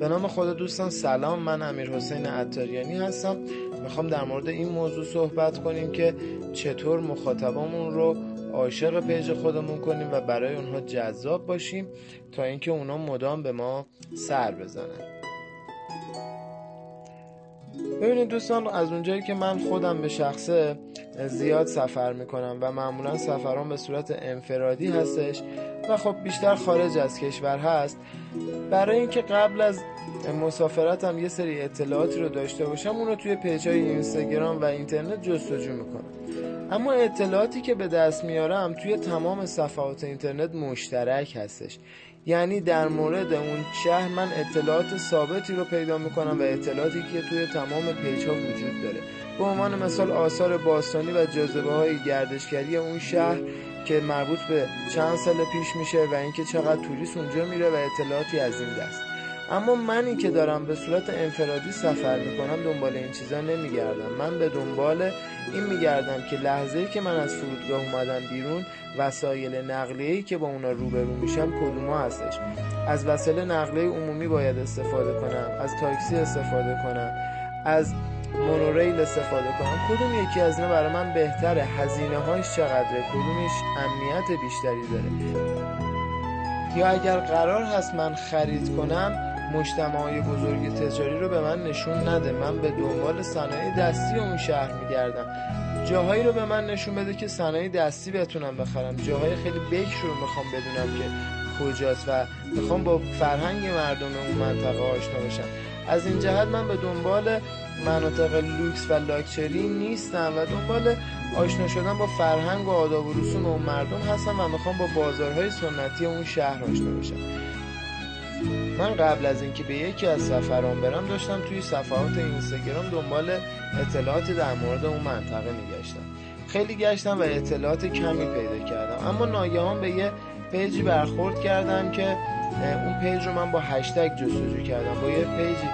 به نام خدا دوستان سلام. من امیر حسین عطاریانی هستم. می‌خوام در مورد این موضوع صحبت کنیم که چطور مخاطبامون رو عاشق پیج خودمون کنیم و برای اونها جذاب باشیم تا اینکه اونا مدام به ما سر بزنن. ببینید دوستان از اونجایی که من خودم به شخصه زیاد سفر می‌کنم و معمولا سفران به صورت انفرادی هستش و خب بیشتر خارج از کشور هست. برای اینکه قبل از مسافرتم یه سری اطلاعاتی رو داشته باشم اون توی پیج های اینستاگرام و اینترنت جستجو می‌کنم. اما اطلاعاتی که به دست میارم توی تمام صفحات اینترنت مشترک هستش. یعنی در مورد اون شهر من اطلاعات ثابتی رو پیدا می‌کنم و اطلاعاتی که توی تمام پیج ها وجود داره. به عنوان مثال آثار باستانی و جاذبه های گردشگری اون شهر که مربوط به چند سال پیش میشه و اینکه چقدر توریست اونجا میره و اطلاعاتی از این دست. اما منی که دارم به صورت انفرادی سفر می‌کنم دنبال این چیزا نمیگردم. من به دنبال این میگردم که لحظه ای که من از فرودگاه اومدم بیرون وسایل نقلیه که با اونا روبرو میشم کدوما هستش. از وسایل نقلیه عمومی باید استفاده کنم از تاکسی استفاده کنم از مونوریل استفاده کنم. کدوم یکی از اینا برای من بهتره؟ هزینه هاش چقدره؟ کدومش امنیت بیشتری داره؟ یا اگر قرار هست من خرید کنم های بزرگ تجاری رو به من نشون نده. من به دنبال صنایع دستی اون شهر میگردم. جاهایی رو به من نشون بده که صنایع دستی بتونم بخرم. جاهای خیلی بکر رو می‌خوام بدونم که کجاست و می‌خوام با فرهنگ مردم اون منطقه آشنا بشم. از این جهت من به دنبال مناطق لوکس و لاکچری نیستم و دنبال آشنا شدن با فرهنگ و آداب و رسوم اون مردم هستم و می‌خوام با بازارهای سنتی اون شهر آشنا بشم. من قبل از اینکه به یکی از سفرام برم داشتم توی صفحات اینستاگرام دنبال اطلاعاتی در مورد اون منطقه میگشتم. خیلی گشتم و اطلاعات کمی پیدا کردم. اما ناگهان به یه پیجی برخورد کردم که اون پیج رو من با هشتگ جستجو کردم. با یه پیجی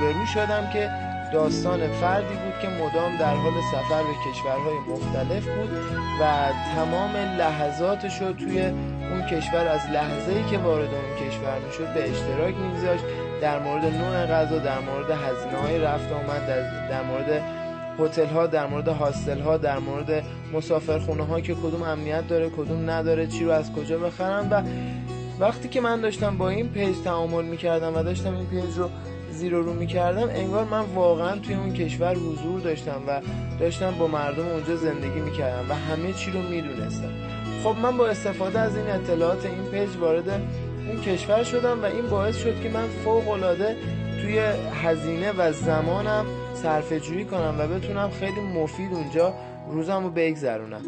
روبرو شدم که داستان فردی بود که مدام در حال سفر به کشورهای مختلف بود و تمام لحظاتش رو توی اون کشور از لحظه ای که وارد اون کشور می‌شد به اشتراک میگذاشت در مورد نوع غذا در مورد هزینه های رفت آمد در, مورد هتل ها در مورد هاستل ها در مورد مسافرخونه ها که کدوم امنیت داره کدوم نداره چی رو از کجا بخرم و وقتی که من داشتم با این پیج تعامل می‌کردم و داشتم این پیج رو زیر و رو می‌کردم انگار من واقعا توی اون کشور حضور داشتم و داشتم با مردم اونجا زندگی می‌کردم و همه چی رو می‌دونستم. خب من با استفاده از این اطلاعات این پیج وارد اون کشور شدم و این باعث شد که من فوق العاده توی هزینه و زمانم صرفه جویی کنم و بتونم خیلی مفید اونجا روزم رو بگذرونم.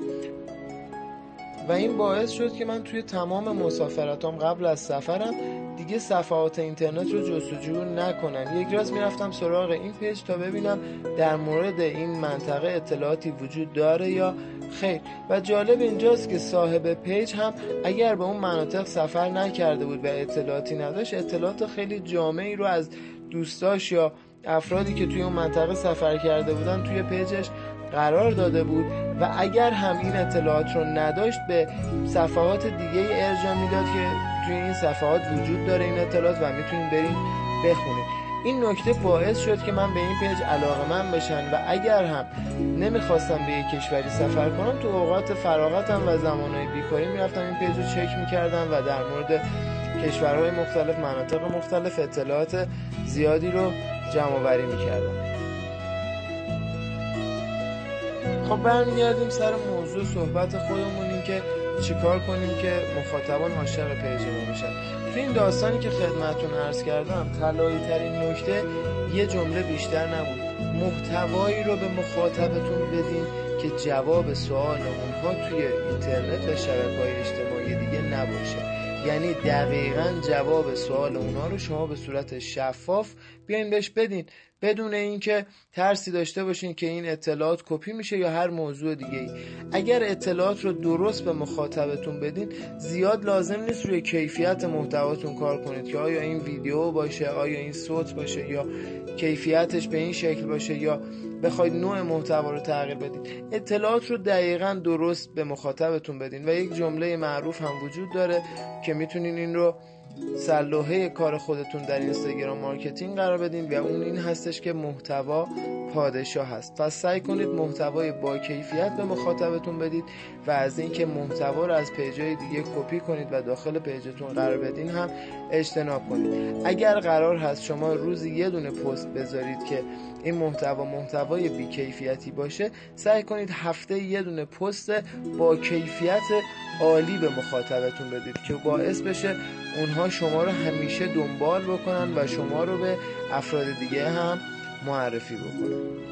و این باعث شد که من توی تمام مسافرتام قبل از سفرم دیگه صفحات اینترنت رو جستجو نکنم. یک راست می‌رفتم سراغ این پیج تا ببینم در مورد این منطقه اطلاعاتی وجود داره یا خیر. و جالب اینجاست که صاحب پیج هم اگر به اون مناطق سفر نکرده بود و اطلاعاتی نداشت اطلاعات خیلی جامعی رو از دوستاش یا افرادی که توی اون منطقه سفر کرده بودن توی پیجش قرار داده بود و اگر هم این اطلاعات رو نداشت به صفحات دیگه ارجاع می‌داد که توی این صفحات وجود داره این اطلاعات و می‌تونید بریم بخونید. این نکته باعث شد که من به این پیج علاقه‌مند بشم و اگر هم نمی‌خواستم به یک کشوری سفر کنم تو اوقات فراغتم و زمانهای بیکاری می‌رفتم این پیج رو چک می‌کردم و در مورد کشورهای مختلف مناطق مختلف اطلاعات زیادی رو جمع آوری می‌کردم. خب برمیگردیم سر موضوع صحبت خودمون این که چیکار کنیم که مخاطبان عاشق پیج ما بشن. تو این داستانی که خدمتون عرض کردم طلایی ترین نکته یه جمله بیشتر نبود. محتوایی رو به مخاطبتون بدین که جواب سوال اونها توی اینترنت و شبکه های اجتماعی دیگه نباشه. یعنی دقیقا جواب سوال اونا رو شما به صورت شفاف بیاین بهش بدین. بدون اینکه ترسی داشته باشین که این اطلاعات کپی میشه یا هر موضوع دیگه ای اگر اطلاعات رو درست به مخاطبتون بدین زیاد لازم نیست روی کیفیت محتواتون کار کنید که آیا این ویدیو باشه آیا این صوت باشه یا کیفیتش به این شکل باشه یا بخواید نوع محتوا رو تغییر بدین. اطلاعات رو دقیقا درست به مخاطبتون بدین. و یک جمله معروف هم وجود داره که می‌تونین این رو سرلوحه کار خودتون در اینستاگرام marketing قرار بدین و اون این هستش که محتوا پادشاه هست. پس سعی کنید محتوای با کیفیت به مخاطبتون بدید و از اینکه محتوا رو از پیجای دیگه کپی کنید و داخل پیجتون قرار بدین هم اجتناب کنید. اگر قرار هست شما روزی یه دونه پست بذارید که این محتوا محتوای بی کیفیتی باشه سعی کنید هفته یه دونه پست با کیفیت عالی به مخاطبتون بدید که باعث بشه اونها شما رو همیشه دنبال بکنن و شما رو به افراد دیگه هم معرفی بکنن.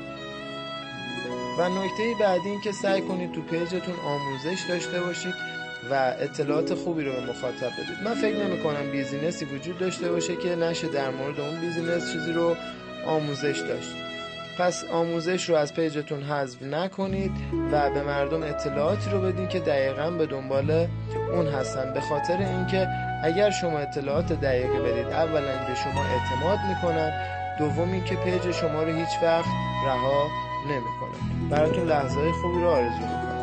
و نکته بعدی این که سعی کنید تو page تون آموزش داشته باشید و اطلاعات خوبی رو به مخاطب بدید. من فکر نمی کنم business ی وجود داشته باشه که نشه در مورد اون business چیزی رو آموزش داشت. پس آموزش رو از پیجتون حذف نکنید و به مردم اطلاعاتی رو بدین که دقیقا به دنبال اون هستن. به خاطر اینکه اگر شما اطلاعات دقیقی بدید اولا به شما اعتماد می‌کنن دوم اینکه پیج شما رو هیچ وقت رها نمی‌کنه. براتون لحظه خوبی رو آرزو می‌کنم.